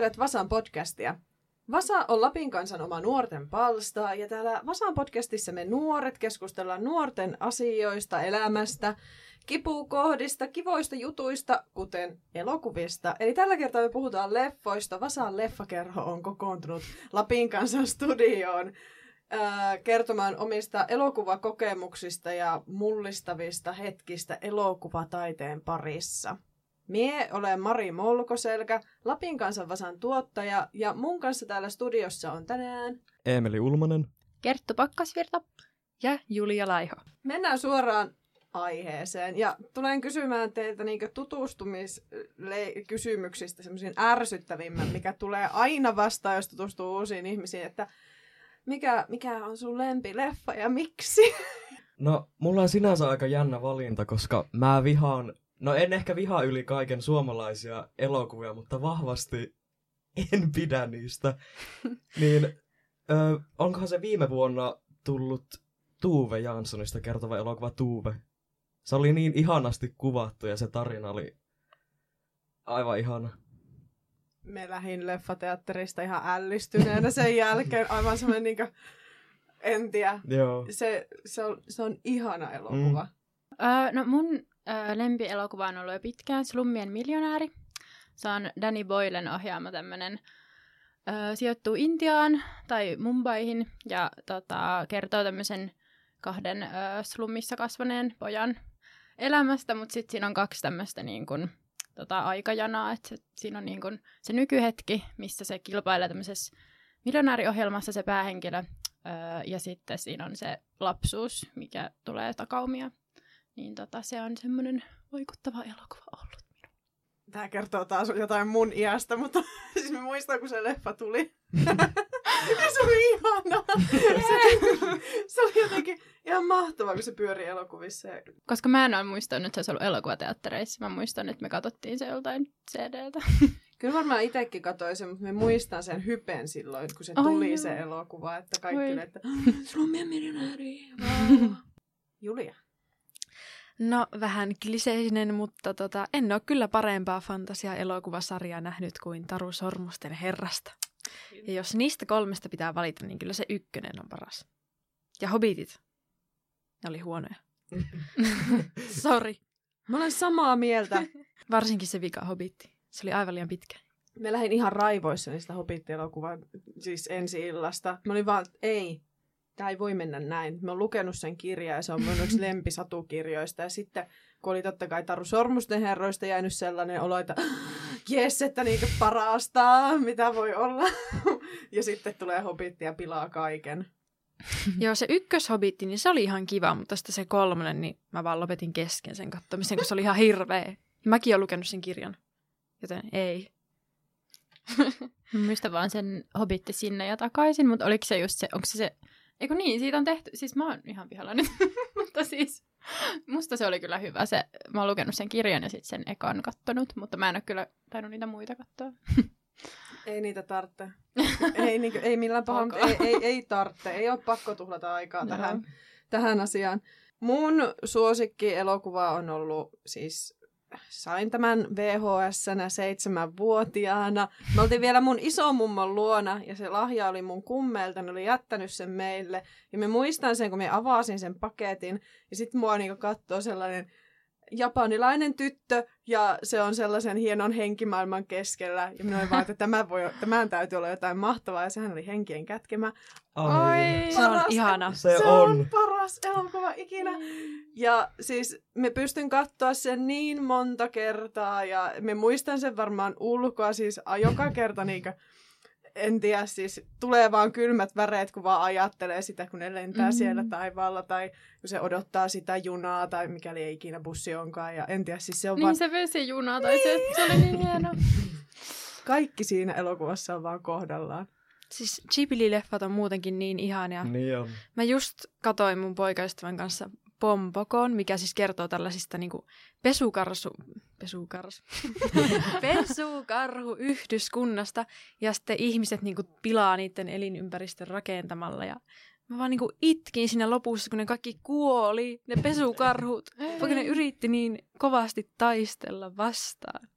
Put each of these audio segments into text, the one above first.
Kuuntelet Vasan podcastia. Vasa on Lapin kansan oma nuorten palsta ja täällä Vasan podcastissa me nuoret keskustellaan nuorten asioista, elämästä, kipukohdista, kivoista jutuista, kuten elokuvista. Eli tällä kertaa me puhutaan leffoista. Vasan leffakerho on kokoontunut Lapin kansan studioon kertomaan omista elokuvakokemuksista ja mullistavista hetkistä elokuvataiteen parissa. Mie olen Mari Molkoselkä, Lapin kansanvasan tuottaja, ja mun kanssa täällä studiossa on tänään... Eemeli Ulmanen. Kerttu Pakkasvirta ja Julia Laiho. Mennään suoraan aiheeseen, ja tulen kysymään teiltä niin tutustumiskysymyksistä semmoisiin ärsyttävimmän, mikä tulee aina vastaan, jos tutustuu uusiin ihmisiin, että mikä, mikä on sun lempileffa ja miksi? No, mulla on sinänsä aika jännä valinta, koska mä vihaan No en ehkä vihaa yli kaiken suomalaisia elokuvia, mutta vahvasti en pidä niistä. niin ö, onkohan se viime vuonna tullut Tuve Janssonista kertova elokuva Tuve? Se oli niin ihanasti kuvattu ja se tarina oli aivan ihana. Me lähdin leffateatterista ihan ällistyneenä sen jälkeen. Aivan semmoinen niinkö, en tiedä. Joo. Se, se, on, se on ihana elokuva. Mm. Öö, no mun Lempielokuva on ollut jo pitkään Slummien miljonääri. Se on Danny Boylen ohjaama tämmöinen öö, sijoittuu Intiaan tai Mumbaihin ja tota, kertoo tämmöisen kahden öö, slummissa kasvaneen pojan elämästä, mutta sitten siinä on kaksi tämmöistä niin kun, tota, aikajanaa, että siinä on niin kun, se nykyhetki, missä se kilpailee tämmöisessä miljonääriohjelmassa se päähenkilö, öö, ja sitten siinä on se lapsuus, mikä tulee takaumia niin tota, se on semmoinen vaikuttava elokuva ollut minun. Tämä kertoo taas jotain mun iästä, mutta siis mä muistan, kun se leffa tuli. se oli ihana. Se, se oli jotenkin ihan mahtavaa, kun se pyöri elokuvissa. Koska mä en ole muistanut, että se olisi ollut elokuvateattereissa. Mä muistan, että me katsottiin se joltain CD-ltä. Kyllä varmaan itsekin katsoin sen, mutta me muistan sen hypen silloin, kun se tuli Ai se elokuva, että kaikki Oi. että Slummien miljonääri. Julia. No vähän kliseinen, mutta tota, en ole kyllä parempaa fantasia-elokuvasarjaa nähnyt kuin Taru Sormusten herrasta. Ja jos niistä kolmesta pitää valita, niin kyllä se ykkönen on paras. Ja Hobbitit. Ne oli huonoja. Sorry. Mä olen samaa mieltä. Varsinkin se vika Hobbitti. Se oli aivan liian pitkä. Me lähdin ihan raivoissa niistä Hobbit-elokuvaa, siis ensi illasta. Mä olin vaan, ei, tämä ei voi mennä näin. Mä oon lukenut sen kirjan ja se on mun yksi lempisatukirjoista. Ja sitten kun oli totta kai Taru Sormusten herroista jäänyt sellainen olo, että jes, että niitä parasta, mitä voi olla. ja sitten tulee Hobbit ja pilaa kaiken. Joo, se ykköshobitti, niin se oli ihan kiva, mutta sitten se kolmonen, niin mä vaan lopetin kesken sen katsomisen, kun se oli ihan hirveä. Mäkin olen lukenut sen kirjan, joten ei. Muista vaan sen hobitti sinne ja takaisin, mutta oliko se just se, onko se se Eikö niin, siitä on tehty, siis mä oon ihan pihalla nyt, mutta siis musta se oli kyllä hyvä. Se, mä oon lukenut sen kirjan ja sitten sen ekan kattonut, mutta mä en ole kyllä tainnut niitä muita katsoa. ei niitä tarvitse. ei, niin kuin, ei millään pahaa, mutta ei, ei, ei tarvitse. Ei ole pakko tuhlata aikaa tähän, tähän asiaan. Mun suosikki elokuva on ollut siis sain tämän VHS-nä seitsemänvuotiaana. Me oltiin vielä mun isomummon luona ja se lahja oli mun kummelta, ne oli jättänyt sen meille. Ja me muistan sen, kun me avasin sen paketin ja sitten mua niinku katsoo sellainen japanilainen tyttö ja se on sellaisen hienon henkimaailman keskellä. Ja minä olin vaan, että tämä voi, tämän täytyy olla jotain mahtavaa ja sehän oli henkien kätkemä. Ai, se on ihana. Se, se on. on paras elokuva ikinä. Ja siis me pystyn katsoa sen niin monta kertaa ja me muistan sen varmaan ulkoa siis joka kerta niinkö en tiedä, siis tulee vaan kylmät väreet, kun vaan ajattelee sitä, kun ne lentää mm-hmm. siellä taivaalla, tai kun se odottaa sitä junaa, tai mikäli ei ikinä bussi onkaan, ja en tiedä, siis se on niin vaan... se vesijuna, tai niin. se, se oli niin hieno. Kaikki siinä elokuvassa on vaan kohdallaan. Siis Ghibli-leffat on muutenkin niin ihania. Niin on. Mä just katoin mun poikaystävän kanssa Pompokon, mikä siis kertoo tällaisista niinku pesukarsu, pesukarsu, pesukarhu yhdyskunnasta ja sitten ihmiset niinku pilaa niiden elinympäristön rakentamalla ja mä vaan niinku itkin siinä lopussa, kun ne kaikki kuoli, ne pesukarhut, vaikka ne yritti niin kovasti taistella vastaan.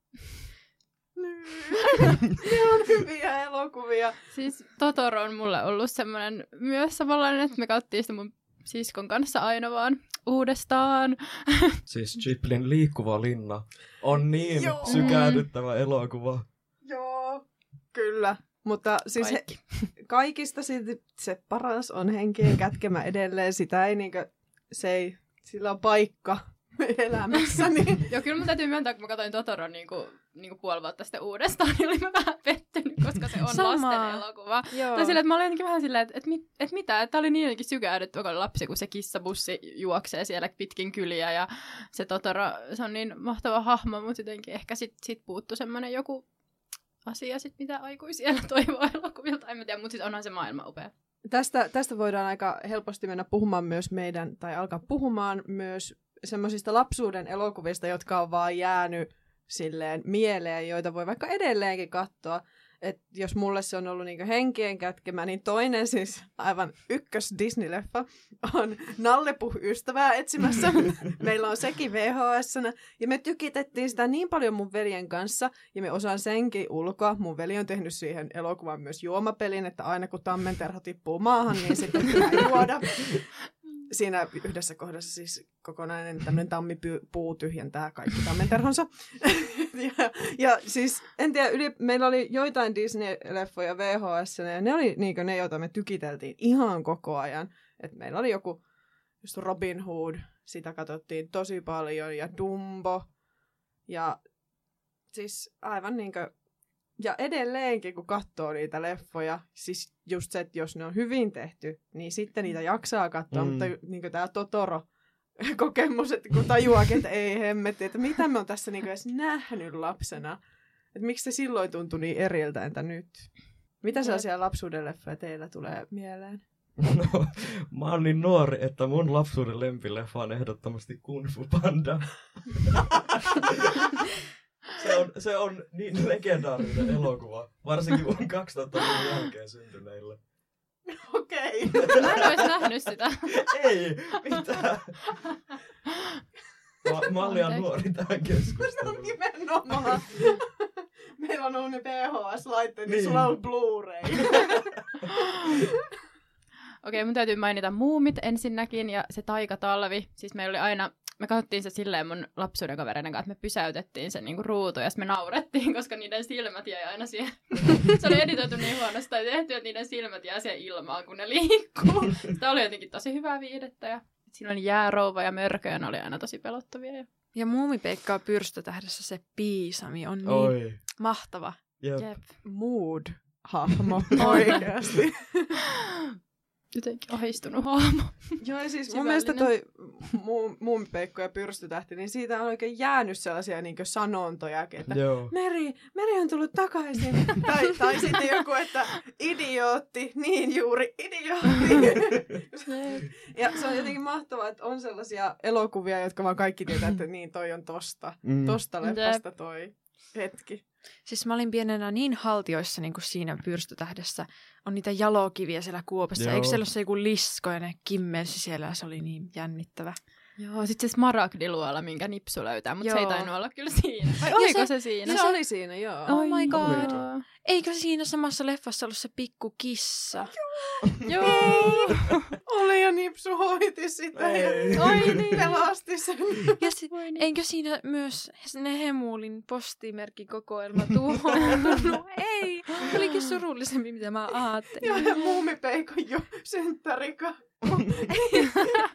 ne on hyviä elokuvia. Siis Totoro on mulle ollut semmoinen myös samanlainen, että me katsottiin sitä mun siskon kanssa aina vaan uudestaan. Siis Chiplin liikkuva linna on niin Joo. sykähdyttävä elokuva. Joo, kyllä. Mutta siis he, kaikista silti se paras on henkien kätkemä edelleen. Sitä ei niinkö, se ei, sillä on paikka elämässä. Niin. Joo, kyllä mun täytyy myöntää, kun mä katsoin Totoron niin kuin, niin kuin puoli vuotta sitten uudestaan, niin olin mä vähän pettynyt, koska se on Sama. lasten elokuva. Joo. Tai silleen, että mä olin jotenkin vähän silleen, että, että, mit, että mitä, että oli niin jotenkin oli lapsi, kun se kissabussi juoksee siellä pitkin kyliä ja se Totoro, se on niin mahtava hahmo, mutta jotenkin ehkä sit, sit puuttu semmoinen joku asia, sit, mitä aikuisia toivoo elokuvilta. En mä tiedä, mutta siis onhan se maailma upea. Tästä, tästä voidaan aika helposti mennä puhumaan myös meidän, tai alkaa puhumaan myös semmoisista lapsuuden elokuvista, jotka on vaan jäänyt silleen mieleen, joita voi vaikka edelleenkin katsoa. Et jos mulle se on ollut niinku henkien kätkemä, niin toinen siis aivan ykkös Disney-leffa on Nallepuh ystävää etsimässä. Meillä on sekin vhs ja me tykitettiin sitä niin paljon mun veljen kanssa, ja me osaan senkin ulkoa. Mun veli on tehnyt siihen elokuvan myös juomapelin, että aina kun tammenterho tippuu maahan, niin sitten pitää juoda. Siinä yhdessä kohdassa siis kokonainen tämmöinen tammipuu tyhjentää kaikki tammenterhonsa. ja, ja siis, en tiedä, yli, meillä oli joitain Disney-leffoja VHS, ja ne oli niinkö ne, joita me tykiteltiin ihan koko ajan. Et meillä oli joku just Robin Hood, sitä katsottiin tosi paljon, ja Dumbo, ja siis aivan niinkö, ja edelleenkin kun katsoo niitä leffoja, siis just se, että jos ne on hyvin tehty, niin sitten niitä jaksaa katsoa, Mm. mutta niin tämä Totoro kokemus, että kun tajuakin, että ei hemmetti, että mitä me on tässä niin edes nähnyt lapsena. Että miksi se silloin tuntui niin eriltä, entä nyt? Mitä sellaisia lapsuuden leffoja teillä tulee mieleen? No, mä oon niin nuori, että mun lapsuuden lempileffa on ehdottomasti Kung Fu Panda. se, on, se on niin legendaarinen elokuva, varsinkin vuonna 2000-luvun jälkeen syntyneille. Okei. Mä en olisi nähnyt sitä. Ei, mitä? Mä, mä olin liian nuori tähän No keskusteluun. nimenomaan. Meillä on ollut ne VHS-laitteet, niin Niin. sulla on Blu-ray. Okei, mun täytyy mainita muumit ensinnäkin ja se taikatalvi. Siis meillä oli aina, me katsottiin se silleen mun lapsuuden kavereiden kanssa, että me pysäytettiin sen niinku ruutu ja me naurettiin, koska niiden silmät jäi aina siihen. se oli editoitu niin huonosti tai tehty, että niiden silmät jää siihen ilmaan, kun ne liikkuu. Tämä oli jotenkin tosi hyvää viihdettä ja siinä oli jäärouva ja mörköjä, ne oli aina tosi pelottavia. Ja... Ja Muumipeikkaa pyrstötähdessä se piisami on niin Oi. mahtava. Jep. Jep. Mood-hahmo oikeasti. Jotenkin ahistunut hahmo. Joo, ja siis mun mielestä toi mu- Mummipeikko ja Pyrstötähti, niin siitä on oikein jäänyt sellaisia niin sanontojakin, että Joo. Meri, Meri on tullut takaisin. tai, tai sitten joku, että idiootti, niin juuri idiootti. ja se on jotenkin mahtavaa, että on sellaisia elokuvia, jotka vaan kaikki tietää, että niin toi on tosta. Mm. Tosta leffasta toi hetki. Siis mä olin pienenä niin haltioissa niin kuin siinä pyrstötähdessä. On niitä jalokiviä siellä kuopassa. Joo. Eikö siellä ole se joku lisko ja ne kimmelsi siellä ja se oli niin jännittävä. Joo, sitten se smaragdiluola, minkä nipsu löytää, mutta se ei tainnut olla kyllä siinä. Vai oliko se, se- se siinä? No, se oli siinä, joo. Oh my god. Joo. Eikö siinä samassa leffassa ollut se pikku kissa? Joo. Oli ja Nipsu hoiti sitä Ei. ja Oi niin. pelasti sen. Ja si- eikö siinä myös ne Hemulin postimerkin kokoelma tuhoutunut? Ei, olikin surullisempi, mitä mä ajattelin. Ja, ja muumipeikon jo synttärika.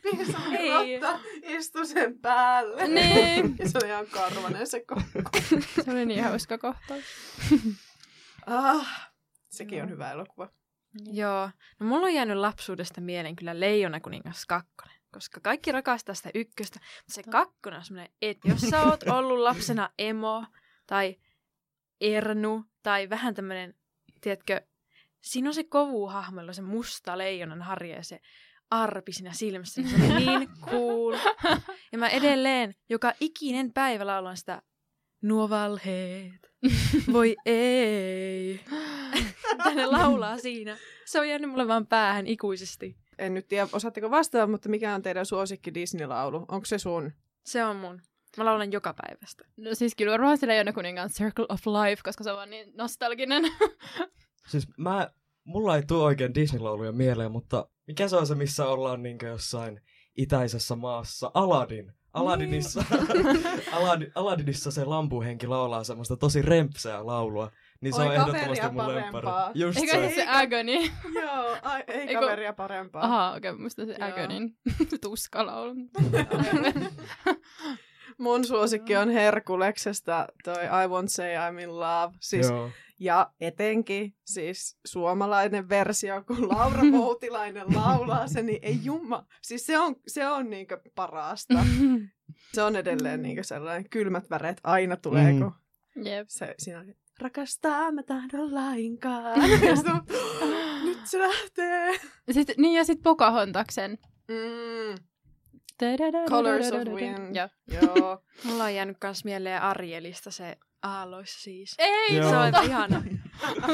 Piisami Ei. rotta istui sen päälle. Niin. Ja se oli ihan karvanen se ko- Se oli niin hauska kohtaus. ah, Sekin on hyvä elokuva. Joo. No mulla on jäänyt lapsuudesta mieleen kyllä Leijona kuningas kakkonen. Koska kaikki rakastaa sitä ykköstä. Mutta se kakkonen on semmoinen, että jos sä oot ollut lapsena emo tai ernu tai vähän tämmöinen, tiedätkö, siinä on se kovuhahmolla se musta leijonan harja ja se arpi siinä silmässä. Se on niin cool. Ja mä edelleen joka ikinen päivä laulan sitä Nuo valheet, voi ei. Tänne laulaa siinä. Se on jäänyt mulle vaan päähän ikuisesti. En nyt tiedä, osaatteko vastata, mutta mikä on teidän suosikki Disney-laulu? Onko se sun? Se on mun. Mä laulan joka päivästä. No siis kyllä varmaan sillä Leijona kuninkaan Circle of Life, koska se on vaan niin nostalginen. Siis mä, mulla ei tule oikein Disney-lauluja mieleen, mutta mikä se on se, missä ollaan niinkö jossain itäisessä maassa? Aladdin. Aladdinissa, Aladdin, Aladdinissa se lampuhenki laulaa semmoista tosi rempseä laulua. Niin se Oi, on ehdottomasti kaveria mun lemppari. parempaa. Just Eikö se. se, se Agony? Joo, ai, ei Eikö- kaveria parempaa. Aha, okei, okay, musta se Joo. Agonyn tuskalaulu. Mun suosikki on Herkuleksesta toi I Won't Say I'm in Love. Siis, Joo. ja etenkin siis suomalainen versio, kun Laura Voutilainen laulaa sen, niin ei jumma. Siis se on, se on niinkö parasta. Se on edelleen niinkö sellainen kylmät väreet aina tulee, Mm. kun Jep. se, siinä on, rakastaa mä tahdon lainkaan. Ja sit on, Nyt se lähtee. Sitten, niin ja sitten Pocahontaksen. Mm, Colours of Wind. Joo. joo. Mulla on jäänyt kans mieleen Arielista se aalloissa siis. Ei, Joo. Se on ihana.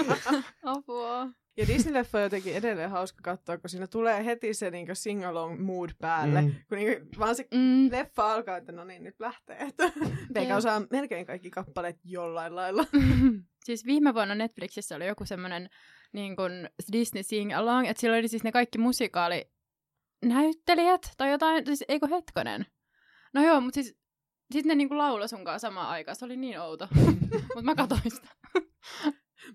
Apua. Ja Disney-leffa on jotenkin edelleen hauska katsoa, kun siinä tulee heti se niinku sing-along mood päälle. Mm. Kun niinku, vaan se Mm. leffa alkaa, että no niin, nyt lähtee. Meikä osaa melkein kaikki kappaleet jollain lailla. siis viime vuonna Netflixissä oli joku semmoinen niin kuin Disney Sing Along, että siellä oli siis ne kaikki musikaali näyttelijät tai jotain, siis eikö hetkonen? No joo, mutta siis sitten ne niinku lauloi sunkaan samaan aikaan, se oli niin outo. mutta mä katsoin sitä.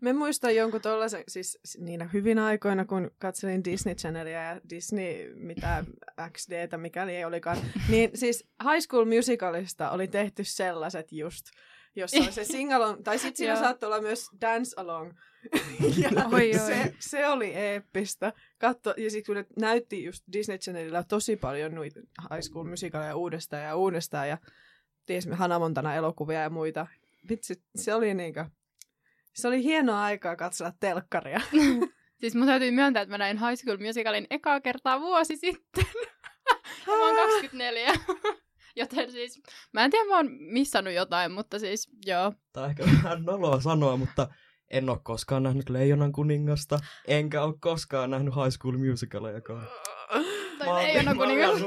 Me muistan jonkun tollasen, siis niinä hyvinä aikoina, kun katselin Disney Channelia ja Disney, mitä XDtä, mikäli ei olikaan, niin siis High School Musicalista oli tehty sellaiset just, jossa on se sing-along, tai sitten siinä saattoi olla myös dance-along. ja Oi, oi. Se, se oli eeppistä. Katso, ja sitten kun näytti just Disney Channelilla tosi paljon noita High School Musicaleja uudestaan ja uudestaan, ja ties me Hannah Montana elokuvia ja muita. Vitsi, se oli niinkö, se oli hienoa aikaa katsella telkkaria. Siis mun täytyy myöntää, että mä näin High School Musicalin ekaa kertaa vuosi sitten. ja mä oon 24. Joten siis, mä en tiedä, mä oon missannut jotain, mutta siis, joo. Tää on ehkä vähän noloa sanoa, mutta en ole koskaan nähnyt Leijonan kuningasta, enkä ole koskaan nähnyt High School Musicaliakaan. Tai mä oon kuningas.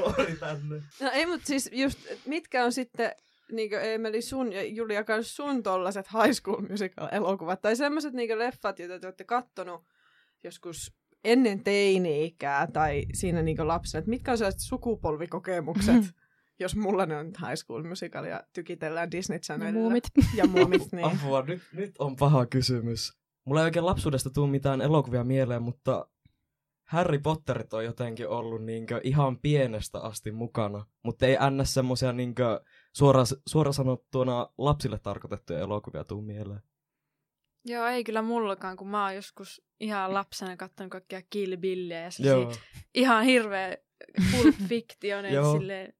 No ei, mutta siis just, mitkä on sitten, niinkö Emeli sun ja Julia kanssa sun tollaset High School Musical-elokuvat, tai semmoiset niinkö leffat, joita te olette kattonut joskus ennen teini-ikää, tai siinä niinkö lapsena, että mitkä on sellaiset sukupolvikokemukset, jos mulla ne on High School Musical ja tykitellään Disney Ja Channelilla. muumit. Ja muumit, niin. Apua, nyt, nyt on paha kysymys. Mulla ei oikein lapsuudesta tule mitään elokuvia mieleen, mutta Harry Potterit on jotenkin ollut niinkö ihan pienestä asti mukana, mutta ei ns. semmosia niinkö suora, suora sanottuna lapsille tarkoitettuja elokuvia tuu mieleen. Joo, ei kyllä mullakaan, kun mä oon joskus ihan lapsena katsonut kaikkia Kill Billia ja sellaisia ihan hirveä Pulp Fiction, eli Joo. silleen,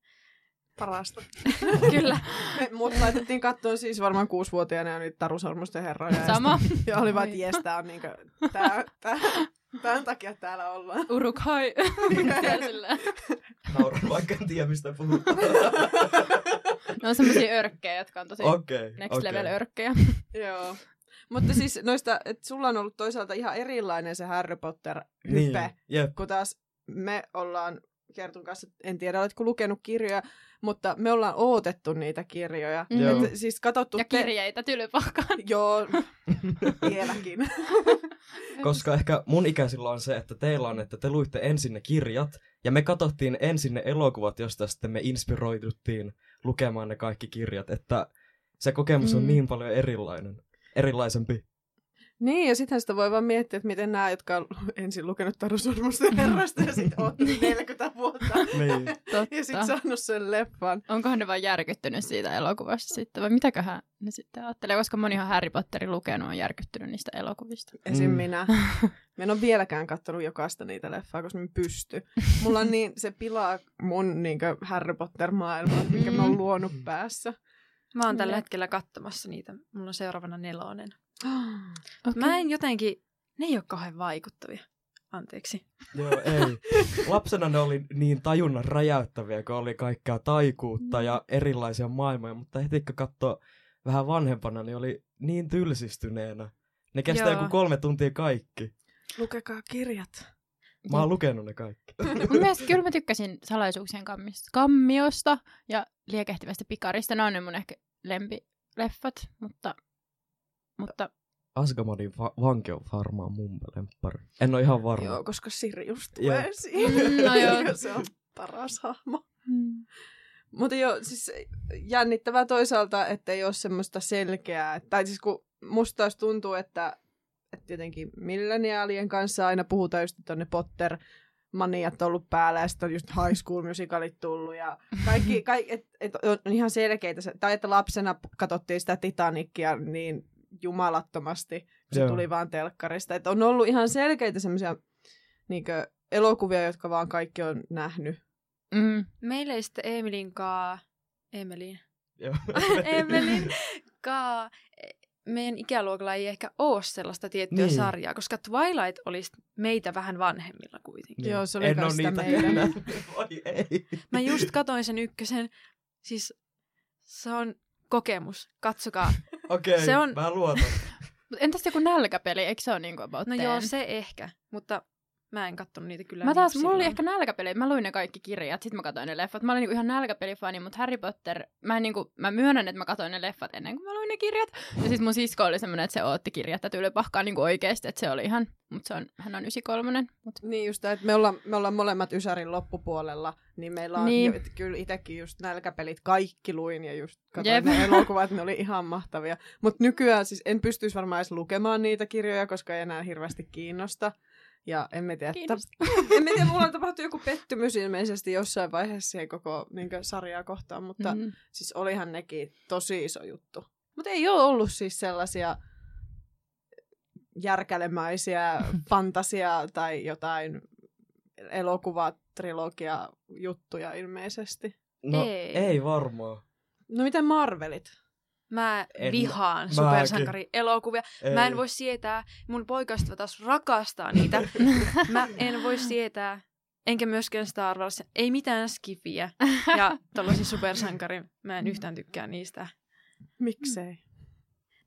Parasta. kyllä. Me, mut laitettiin kattoon siis varmaan kuusivuotiaana ja niitä Taru Sormusten herroja. ja Sama. Ja oli vaan, että Oi. jes, tää on niinkö, tää, tää, tämän takia täällä ollaan. Urukhai. Nauran vaikka en tiedä mistä puhutaan. Ne on semmosia örkkejä, jotka on tosi Okei, next okei. level örkkejä. Joo. Mutta siis noista, että sulla on ollut toisaalta ihan erilainen se Harry Potter-hype, Niin, niin. jep. kun taas me ollaan Kertun kanssa, en tiedä oletko lukenut kirjoja, mutta me ollaan odotettu niitä kirjoja. Mm. Joo. Et siis katsottu Ja kirjeitä tylypahkaan. Joo, vieläkin. Koska ehkä mun ikäisillä on se, että teillä on, että te luitte ensin ne kirjat, ja me katsottiin ensin ne elokuvat, josta sitten me inspiroiduttiin lukemaan ne kaikki kirjat, että se kokemus on Mm. niin paljon erilainen, erilaisempi. Niin, ja sittenhän sitä voi vaan miettiä, että miten nämä, jotka on ensin lukenut Taru Sormusten herrasta ja sitten oottanut 40 vuotta. Niin. Totta. Ja sitten saanut sen leffan. Onkohan ne vaan järkyttynyt siitä elokuvasta sitten, vai mitäköhän ne sitten ajattelee, koska monihan Harry Potterin lukenut on järkyttynyt niistä elokuvista. Esim. Mm. minä. Mä en ole vieläkään kattonut jokaista niitä leffaa, koska mä pysty. Mulla on niin, se pilaa mun niin Harry Potter-maailmaa, mikä mä oon luonut päässä. Mä oon tällä Jep. hetkellä katsomassa niitä. Mulla on seuraavana nelonen. Okay. Mä en jotenkin, ne ei ole kauhean vaikuttavia. Anteeksi. Joo, ei. Lapsena ne oli niin tajunnan räjäyttäviä, kun oli kaikkea taikuutta ja erilaisia maailmoja, mutta heti kun katsoo vähän vanhempana, niin oli niin tylsistyneenä. Ne kestää Joo. joku kolme tuntia kaikki. Lukekaa kirjat. Mä oon lukenut ne kaikki. Mun mielestä kyllä mä tykkäsin salaisuuksien kammista, kammiosta ja liekehtivästä pikarista. Ne on ne mun ehkä lempileffat, mutta, mutta Asgamadin va- vanki on varmaan mun lemppari. En ole ihan varma. Joo, koska Sirius tulee siihen. Mm, no joo. se on paras hahmo. mm, Mutta joo, siis jännittävää toisaalta, että ei ole semmoista selkeää. Tai siis kun musta taas tuntuu, että, että jotenkin milleniaalien kanssa aina puhutaan just, että on ne Potter maniat ollut päällä ja sitten on just High School Musicalit tullut ja kaikki, kaikki et, et on ihan selkeitä. se- Tai että lapsena katsottiin sitä Titanicia niin jumalattomasti, kun se Joo. tuli vaan telkkarista. Että on ollut ihan selkeitä semmoisia niinkö, elokuvia, jotka vaan kaikki on nähnyt. mm, Meillä ei sitten Emilin kaa... Emelin. Joo. Emelin kaa... Meidän ikäluokalla ei ehkä ole sellaista tiettyä Niin. sarjaa, koska Twilight olisi meitä vähän vanhemmilla kuitenkin. Joo, se oli en sitä nähnyt. Vai ei. Mä just katoin sen ykkösen. Siis se on kokemus. Katsokaa. Okei, Se on- mä luotan. Entäs joku nälkäpeli, eikö se ole niinku about No joo, se ehkä. Mutta mä en katsonut niitä kyllä Mä taas, niinku mulla oli ehkä nälkäpeli, mä luin ne kaikki kirjat, sit mä katsoin ne leffat. Mä olin niinku ihan nälkäpelifani, mutta Harry Potter, mä, en niinku, mä myönnän, että mä katsoin ne leffat ennen kuin mä luin ne kirjat. Ja sit mun sisko oli semmonen, että se ootti kirjat pahkaa niinku oikeesti, että se oli ihan, mutta se on, hän on 93. Mut. Niin just, että me ollaan, me ollaan molemmat Ysärin loppupuolella, niin meillä on Niin. niin. jo, kyllä itsekin just nälkäpelit kaikki luin ja just katsoin Jep. ne elokuvat, ne oli ihan mahtavia. Mutta nykyään siis en pystyisi varmaan edes lukemaan niitä kirjoja, koska ei enää hirveästi kiinnosta. Ja en mä tiedä, en mä tiedä, mulla tapahtui joku pettymys ilmeisesti jossain vaiheessa siihen koko niin sarjaa kohtaan, mutta mm. Mm. siis olihan nekin tosi iso juttu. Mutta ei ole ollut siis sellaisia järkälemäisiä fantasia tai jotain elokuvatrilogia juttuja ilmeisesti. No, Ei. ei varmaan. No miten Marvelit? Mä En- vihaan supersankari-elokuvia. Ei. Mä en voi sietää, mun poikaystävä taas rakastaa niitä. Mä en voi sietää, enkä myöskään Star Wars. Ei mitään skifiä. Ja tällaisia supersankari, mä en yhtään tykkää niistä. Miksei?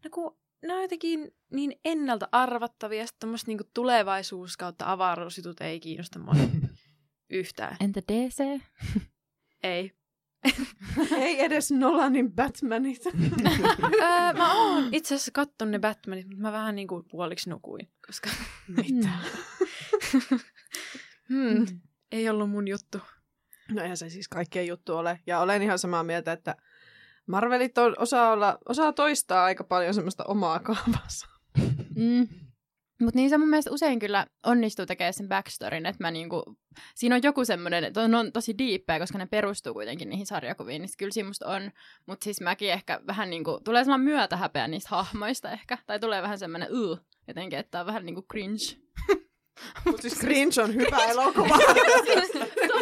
No kun ne on jotenkin niin ennalta arvattavia, sitten tommoset niinku tulevaisuus kautta avaruusjutut ei kiinnosta mua yhtään. Entä DC? Ei. Ei edes Nolanin Batmanit. öö, mä oon itse asiassa katton ne Batmanit, mutta mä vähän niinku puoliksi nukuin, koska Mitä? hmm, ei ollut mun juttu. No eihän se siis kaikkien juttu ole. Ja olen ihan samaa mieltä, että Marvelit on, osaa, olla, osaa toistaa aika paljon semmoista omaa kaavansa. Mm. Mutta niin se mun mielestä usein kyllä onnistuu tekemään sen backstoryn, että mä niinku, siinä on joku semmoinen, että on, on tosi diippejä, koska ne perustuu kuitenkin niihin sarjakuviin, niin kyllä siinä musta on. Mutta siis mäkin ehkä vähän niinku, tulee sellainen myötähäpeä niistä hahmoista ehkä, tai tulee vähän semmoinen uh, jotenkin, että on vähän niinku cringe. Mutta siis Cringe on hyvä elokuva.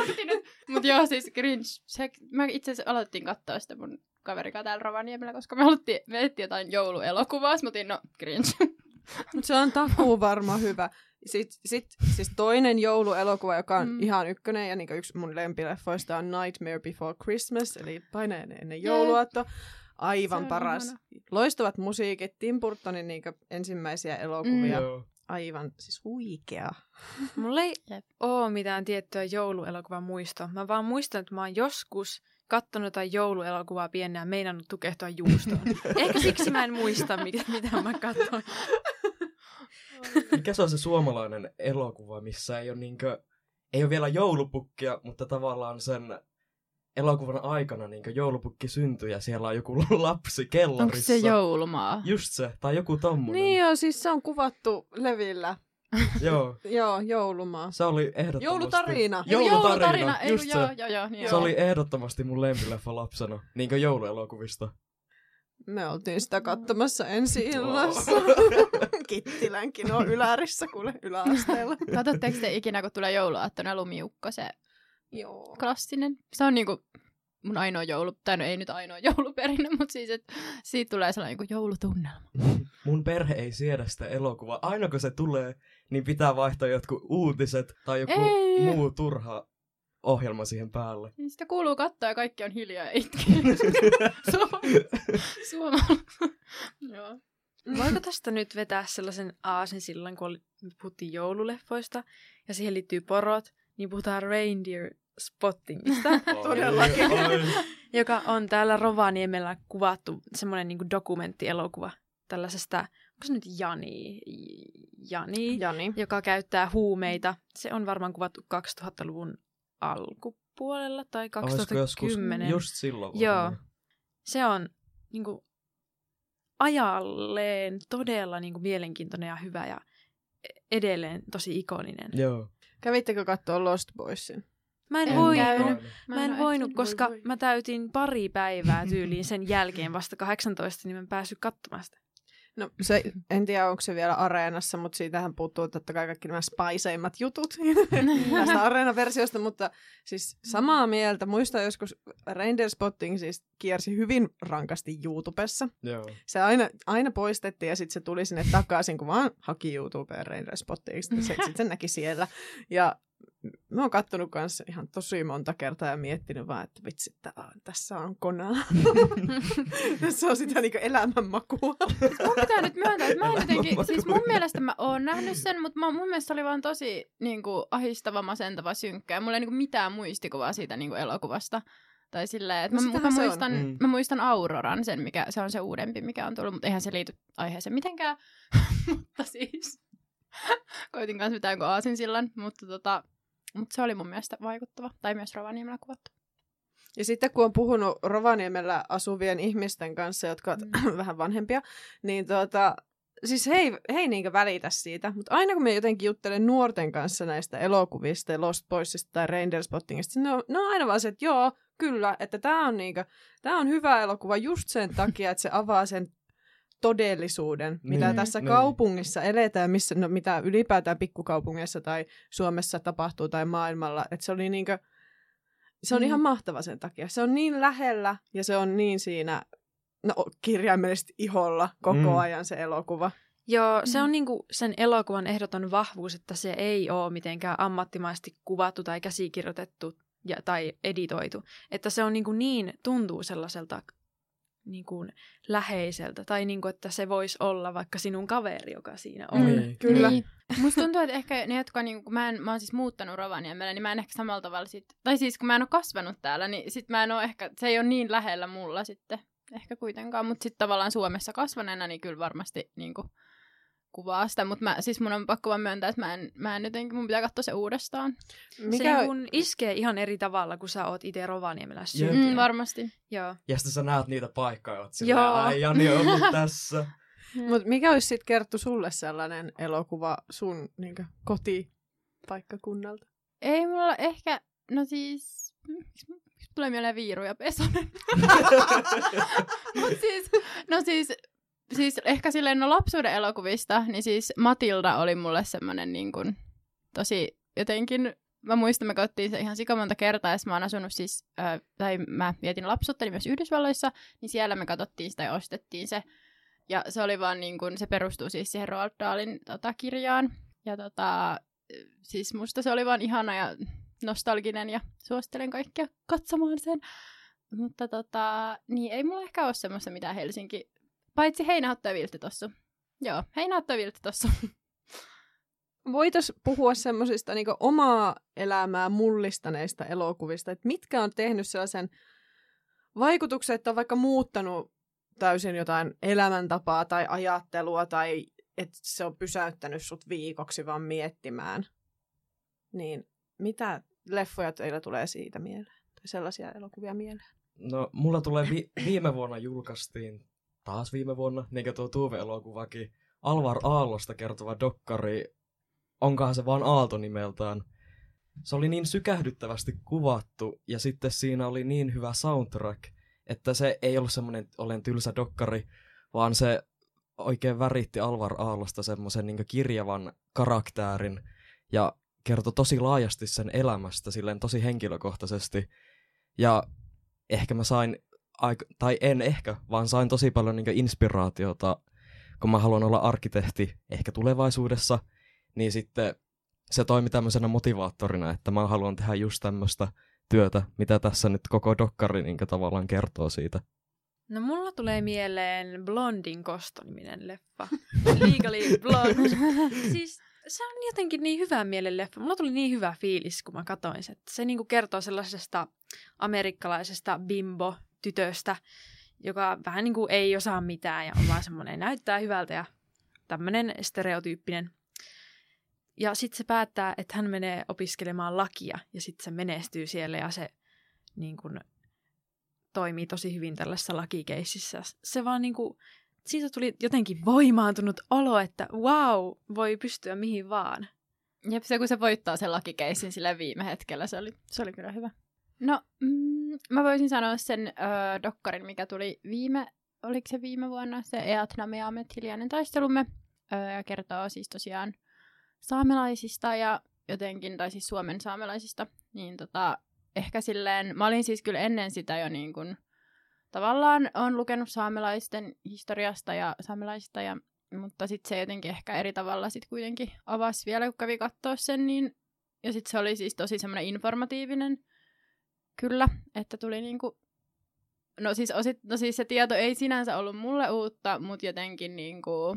Mutta joo, siis cringe. Se, mä itse asiassa aloittiin katsoa sitä mun kaverikaa täällä Rovaniemellä, koska me haluttiin, me jotain jouluelokuvaa, mä otin, no cringe. Mutta se on takuu varma hyvä. Sitten sit, siis toinen jouluelokuva, joka on Mm. ihan ykkönen ja niinku yksi mun lempileffoista on Nightmare Before Christmas, eli painajainen ennen jouluaatto. Aivan paras. ihana. Loistavat musiikit, Tim Burtonin niinku ensimmäisiä elokuvia. Mm. Aivan siis huikea. Mulla ei oo mitään tiettyä jouluelokuvan muistoa. Mä vaan muistan, että mä oon joskus kattonut jotain jouluelokuvaa pienenä ja meinannut tukehtua juustoon. Ehkä siksi mä en muista, mitä, mitä mä katsoin. Mikä se on se suomalainen elokuva, missä ei ole niinkö, ei ole vielä joulupukkia, mutta tavallaan sen elokuvan aikana niinkö joulupukki syntyy ja siellä on joku lapsi Onko kellarissa. se joulumaa? Just se, tai joku tommonen. Niin joo, siis se on kuvattu levillä. Joo, Joo, joulumaa. se oli ehdottomasti... Joulutarina. Joulutarina, Ei, just joo, se. joo, joo, niin Se joo. oli ehdottomasti mun lempileffa lapsena, niinkö jouluelokuvista. Me oltiin sitä katsomassa ensi illassa. Kittilänkin on ylärissä, kuule, yläasteella. Katsotteko te ikinä, kun tulee jouluaattona lumiukko, se Joo. klassinen? Se on niinku mun ainoa joulu, tai no ei nyt ainoa jouluperinne, mutta siis, että siitä tulee sellainen niinku joulutunnelma. Mun perhe ei siedä sitä elokuvaa. Aina kun se tulee, niin pitää vaihtaa jotkut uutiset tai joku Ei. muu turha ohjelma siihen päälle. Niin sitä kuuluu katsoa ja kaikki on hiljaa ja itkee. Suoma. Joo. Voiko tästä nyt vetää sellaisen aasin sillan, kun puhuttiin joululeffoista ja siihen liittyy porot, niin puhutaan reindeer spottingista, Todellakin. Joka on täällä Rovaniemellä kuvattu semmoinen niin dokumenttielokuva tällaisesta, onko se nyt Jani, Jani, Jani. joka käyttää huumeita. Se on varmaan kuvattu 2000-luvun alkupuolella tai Olisiko joskus 2010. just silloin Joo. varmaan. Se on niin kuin, ajalleen todella niin kuin, mielenkiintoinen ja hyvä ja edelleen tosi ikoninen. Joo. Kävittekö katsoa Lost Boysin? Mä en, En voinut, mä en ole voinut, ehtinyt. koska voi. mä täytin pari päivää tyyliin sen jälkeen vasta 18, niin mä en päässyt katsomaan sitä. No se, en tiedä onko se vielä areenassa, mutta siitähän puuttuu totta kai kaikki nämä spaiseimmat jutut tästä areenaversiosta, mutta siis samaa mieltä. Muistan joskus Reindeer Spotting siis kiersi hyvin rankasti YouTubessa. Joo. Se aina, aina poistettiin ja sitten se tuli sinne takaisin, kun vaan haki YouTubeen Reindeer Spotting. Sitten se, sit sen näki siellä. Ja mä oon kattonut kanssa ihan tosi monta kertaa ja miettinyt vaan, että vitsi, tää, tässä on konaa. tässä on sitä niinku elämänmakua. mun pitää nyt myöntää, että mä en jotenkin, siis mun mielestä mä oon nähnyt sen, mutta mä, mun mielestä se oli vaan tosi niin kuin, ahistava, masentava, synkkä. Ja mulla ei niin kuin, mitään muistikuvaa siitä niin kuin, elokuvasta. Tai silleen, että No mä, mä, muistan, Mm. mä muistan Auroran, sen mikä, se on se uudempi, mikä on tullut, mutta eihän se liity aiheeseen mitenkään. mutta siis, koitin kanssa mitään kuin aasinsillan, mutta tota, mutta se oli mun mielestä vaikuttava. Tai myös Rovaniemellä kuvattu. Ja sitten kun on puhunut Rovaniemellä asuvien ihmisten kanssa, jotka ovat Mm. vähän vanhempia, niin tuota, siis he ei, he ei niinkö välitä siitä. Mutta aina kun me jotenkin juttelen nuorten kanssa näistä elokuvista, Lost Boysista tai Reindeer Spottingista, ne on, ne on aina vaan se, että joo, kyllä, että tämä on, niinkö, tää on hyvä elokuva just sen takia, että se avaa sen todellisuuden, mitä Niin, tässä niin. kaupungissa eletään, missä, no, mitä ylipäätään pikkukaupungeissa tai Suomessa tapahtuu tai maailmalla. Että se oli niinkö, se on Mm. ihan mahtava sen takia. Se on niin lähellä ja se on niin siinä, no kirjaimellisesti iholla koko Mm. ajan se elokuva. Joo, se Mm. on niinku sen elokuvan ehdoton vahvuus, että se ei ole mitenkään ammattimaisesti kuvattu tai käsikirjoitettu ja, tai editoitu. Että se on niinku niin, tuntuu sellaiselta niinku läheiseltä tai niinku, että se voisi olla vaikka sinun kaveri, joka siinä on. Mm. Niin. Kyllä. Niin. Musta tuntuu, että ehkä ne, jotka niin, kun mä, en, mä oon siis muuttanut Rovaniemelle, niin mä en ehkä samalla tavalla sit, tai siis kun mä en ole kasvanut täällä, niin sit mä en ole ehkä, se ei ole niin lähellä mulla sitten ehkä kuitenkaan, mutta sitten tavallaan Suomessa kasvaneena, niin kyllä varmasti niin kuin, kuvaa sitä, mutta mä, siis mun on pakko vaan myöntää, että mä en, mä en jotenkin, mun pitää katsoa se uudestaan. Se Mikä, niin kun iskee ihan eri tavalla, kun sä oot itse Rovaniemellä syntynyt. Mm, varmasti. Joo. Ja sitten sä näet niitä paikkoja, oot silleen, Joo. ai Jani on ollut tässä. mut mikä olisi sitten Kerttu sulle sellainen elokuva sun niin kotipaikkakunnalta? Ei mulla ehkä, no siis, tulee mieleen Viiru ja Pesonen? Mut siis, no siis, siis ehkä silleen no lapsuuden elokuvista, niin siis Matilda oli mulle semmonen niin kuin, tosi jotenkin, mä muistan, me katsottiin se ihan sikamonta kertaa, ja mä oon asunut siis, äh, tai mä vietin lapsuuttani myös Yhdysvalloissa, niin siellä me katsottiin sitä ja ostettiin se. Ja se oli vaan niin kuin, se perustuu siis siihen Roald Dahlin tota, kirjaan. Ja tota, siis musta se oli vaan ihana ja nostalginen ja suosittelen kaikkia katsomaan sen. Mutta tota, niin ei mulla ehkä ole semmoista mitään Helsinki, paitsi Heinähatto ja Vilttitossu. Joo, Heinähatto ja Vilttitossu. Voitaisiin puhua semmoisista niin omaa elämää mullistaneista elokuvista, että mitkä on tehnyt sellaisen vaikutuksen, että on vaikka muuttanut täysin jotain elämäntapaa tai ajattelua tai että se on pysäyttänyt sut viikoksi vaan miettimään. Niin mitä leffoja teillä tulee siitä mieleen? Tai sellaisia elokuvia mieleen? No, mulla tulee vi- viime vuonna julkaistiin, taas viime vuonna, niin kuin tuo Tuve-elokuvakin, Alvar Aallosta kertova dokkari, onkohan se vaan Aalto nimeltään. Se oli niin sykähdyttävästi kuvattu, ja sitten siinä oli niin hyvä soundtrack, että se ei ollut semmoinen olen tylsä dokkari, vaan se oikein väritti Alvar Aallosta semmoisen niin kirjavan karaktäärin, ja kertoi tosi laajasti sen elämästä, silleen tosi henkilökohtaisesti. Ja ehkä mä sain, aik- tai en ehkä, vaan sain tosi paljon niin inspiraatiota, kun mä haluan olla arkkitehti ehkä tulevaisuudessa, niin sitten se toimi tämmöisenä motivaattorina, että mä haluan tehdä just tämmöistä työtä, mitä tässä nyt koko dokkari niin tavallaan kertoo siitä. No mulla tulee mieleen Blondin kostoniminen leffa. Legally Blonde. siis se on jotenkin niin hyvä mielen leffa. Mulla tuli niin hyvä fiilis, kun mä katsoin sen. Se niinku kertoo sellaisesta amerikkalaisesta bimbo-tytöstä, joka vähän niin kuin ei osaa mitään ja on vaan semmoinen näyttää hyvältä ja tämmöinen stereotyyppinen. Ja sitten se päättää, että hän menee opiskelemaan lakia ja sitten se menestyy siellä ja se niin kuin, toimii tosi hyvin tällaisessa lakikeississä. Se vaan niin kuin, siitä tuli jotenkin voimaantunut olo, että wow, voi pystyä mihin vaan. Jep, se kun se voittaa sen lakikeissin sillä viime hetkellä, se oli, se oli kyllä hyvä. No, mm, mä voisin sanoa sen ö, dokkarin, mikä tuli viime, oliko se viime vuonna, se Eat Nameamet, hiljainen taistelumme, ö, ja kertoo siis tosiaan saamelaisista ja jotenkin, tai siis Suomen saamelaisista, niin tota, ehkä silleen, mä olin siis kyllä ennen sitä jo niin kuin, tavallaan on lukenut saamelaisten historiasta ja saamelaisista, ja, mutta sitten se jotenkin ehkä eri tavalla sitten kuitenkin avasi vielä, kun kävi katsoa sen, niin, ja sitten se oli siis tosi semmoinen informatiivinen, kyllä, että tuli niinku, no siis, osit, no siis se tieto ei sinänsä ollut mulle uutta, mutta jotenkin niinku,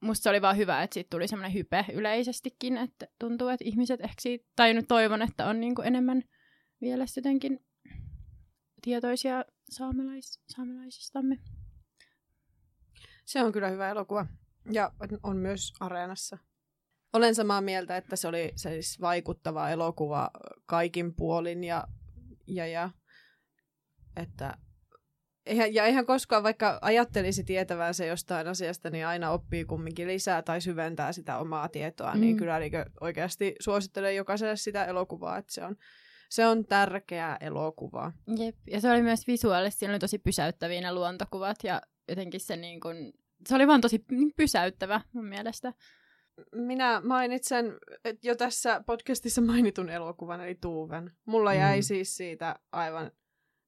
musta se oli vaan hyvä, että siitä tuli semmoinen hype yleisestikin, että tuntuu, että ihmiset ehkä siitä, tai nyt toivon, että on niinku enemmän vielä jotenkin tietoisia saamelais, saamelaisistamme. Se on kyllä hyvä elokuva. Ja on myös Areenassa. Olen samaa mieltä, että se oli siis vaikuttava elokuva kaikin puolin ja, ja, ja että eihän, ja eihän koskaan, vaikka ajattelisi tietävänsä jostain asiasta, niin aina oppii kumminkin lisää tai syventää sitä omaa tietoa, niin mm. niin kyllä niin oikeasti suosittelen jokaiselle sitä elokuvaa, että se on, se on tärkeä elokuva. Jep, ja se oli myös visuaalisesti, siinä oli tosi pysäyttäviä ne luontokuvat ja jotenkin se niin kuin, se oli vaan tosi pysäyttävä mun mielestä. Minä mainitsen että jo tässä podcastissa mainitun elokuvan, eli Tuuven. Mulla jäi mm. siis siitä aivan,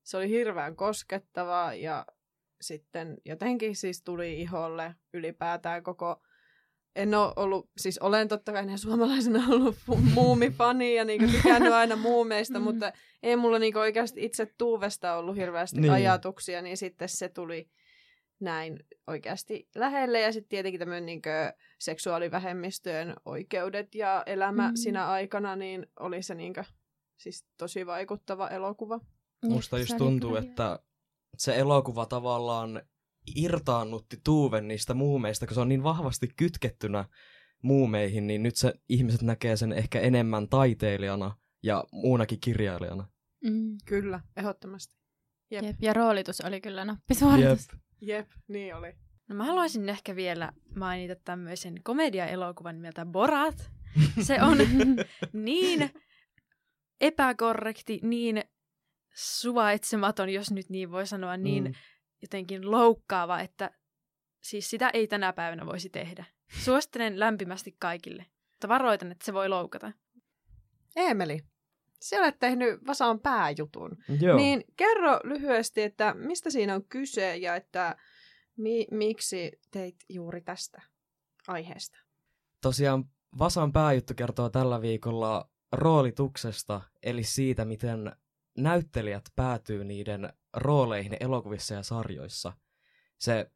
se oli hirveän koskettava ja sitten jotenkin siis tuli iholle ylipäätään koko en ole ollut, siis olen totta kai suomalaisena ollut muumifani ja niinku tykännyt aina muumeista, mm. mutta ei mulla niinku oikeasti itse Tuuvesta ollut hirveästi niin. ajatuksia, niin sitten se tuli näin oikeasti lähelle. Ja sitten tietenkin tämmöinen niin seksuaalivähemmistöjen oikeudet ja elämä mm. sinä aikana, niin oli se niin kuin, siis tosi vaikuttava elokuva. Musta just tuntuu, että se elokuva tavallaan irtaannutti Tuuven niistä muumeista, kun se on niin vahvasti kytkettynä muumeihin, niin nyt se ihmiset näkee sen ehkä enemmän taiteilijana ja muunakin kirjailijana. Mm. Kyllä, ehdottomasti. Jep. Jep. Ja roolitus oli kyllä nappisuoritus. Jep. Jep, niin oli. No mä haluaisin ehkä vielä mainita tämmöisen komedia-elokuvan nimeltä Borat. Se on niin epäkorrekti, niin suvaitsematon, jos nyt niin voi sanoa, niin mm. jotenkin loukkaava, että siis sitä ei tänä päivänä voisi tehdä. Suosittelen lämpimästi kaikille, mutta varoitan, että se voi loukata. Emeli, sä olet tehnyt Vasaan pääjutun. Joo. Niin kerro lyhyesti, että mistä siinä on kyse ja että mi- miksi teit juuri tästä aiheesta? Tosiaan Vasan pääjuttu kertoo tällä viikolla roolituksesta, eli siitä, miten näyttelijät päätyy niiden rooleihin elokuvissa ja sarjoissa. Se,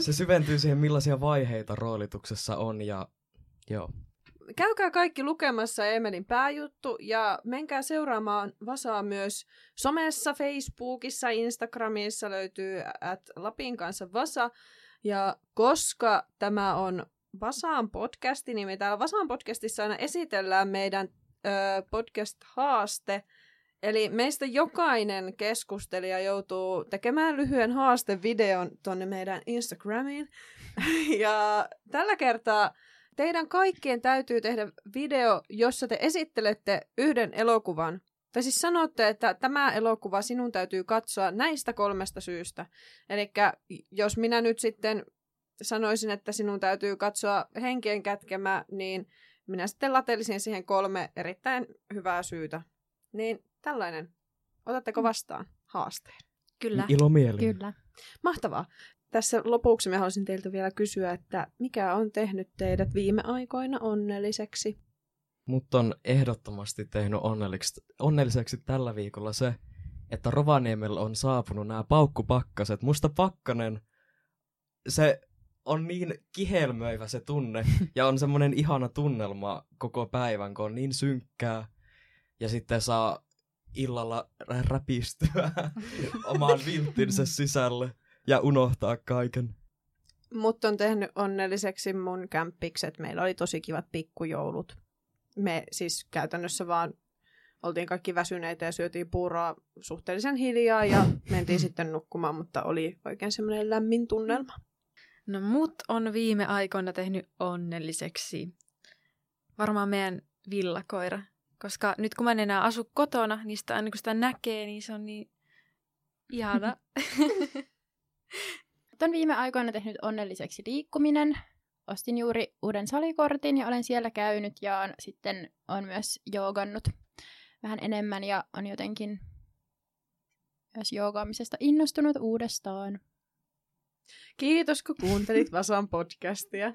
se syventyy siihen, millaisia vaiheita roolituksessa on ja joo käykää kaikki lukemassa Emelin pääjuttu ja menkää seuraamaan Vasaa myös somessa, Facebookissa, Instagramissa löytyy at Lapin kanssa Vasa. Ja koska tämä on Vasaan podcasti, niin me täällä Vasaan podcastissa aina esitellään meidän ö, podcast-haaste. Eli meistä jokainen keskustelija joutuu tekemään lyhyen haastevideon tonne meidän Instagramiin. Ja tällä kertaa teidän kaikkien täytyy tehdä video, jossa te esittelette yhden elokuvan. Tai siis sanotte, että tämä elokuva sinun täytyy katsoa näistä kolmesta syystä. Eli jos minä nyt sitten sanoisin, että sinun täytyy katsoa henkien kätkemä, niin minä sitten latelisin siihen kolme erittäin hyvää syytä. Niin tällainen. Otatteko mm. vastaan haasteen? Kyllä. Ilo mieli. Kyllä. Mahtavaa. Tässä lopuksi mä haluaisin teiltä vielä kysyä, että mikä on tehnyt teidät viime aikoina onnelliseksi? Mut on ehdottomasti tehnyt onnelliseksi, onnelliseksi tällä viikolla se, että Rovaniemellä on saapunut nämä paukkupakkaset. Musta pakkanen, se on niin kihelmöivä se tunne ja on semmoinen ihana tunnelma koko päivän, kun on niin synkkää ja sitten saa illalla räpistyä omaan vilttinsä sisälle ja unohtaa kaiken. Mut on tehnyt onnelliseksi mun kämppikset. Meillä oli tosi kivat pikkujoulut. Me siis käytännössä vaan oltiin kaikki väsyneitä ja syötiin puuroa suhteellisen hiljaa ja mentiin sitten nukkumaan, mutta oli oikein semmoinen lämmin tunnelma. No mut on viime aikoina tehnyt onnelliseksi varmaan meidän villakoira. Koska nyt kun mä en enää asu kotona, niin sitä, aina kun sitä näkee, niin se on niin ihana. On viime aikoina tehnyt onnelliseksi liikkuminen. Ostin juuri uuden salikortin ja olen siellä käynyt ja sitten on myös joogannut vähän enemmän ja on jotenkin myös joogaamisesta innostunut uudestaan. Kiitos, kun kuuntelit Vasan podcastia.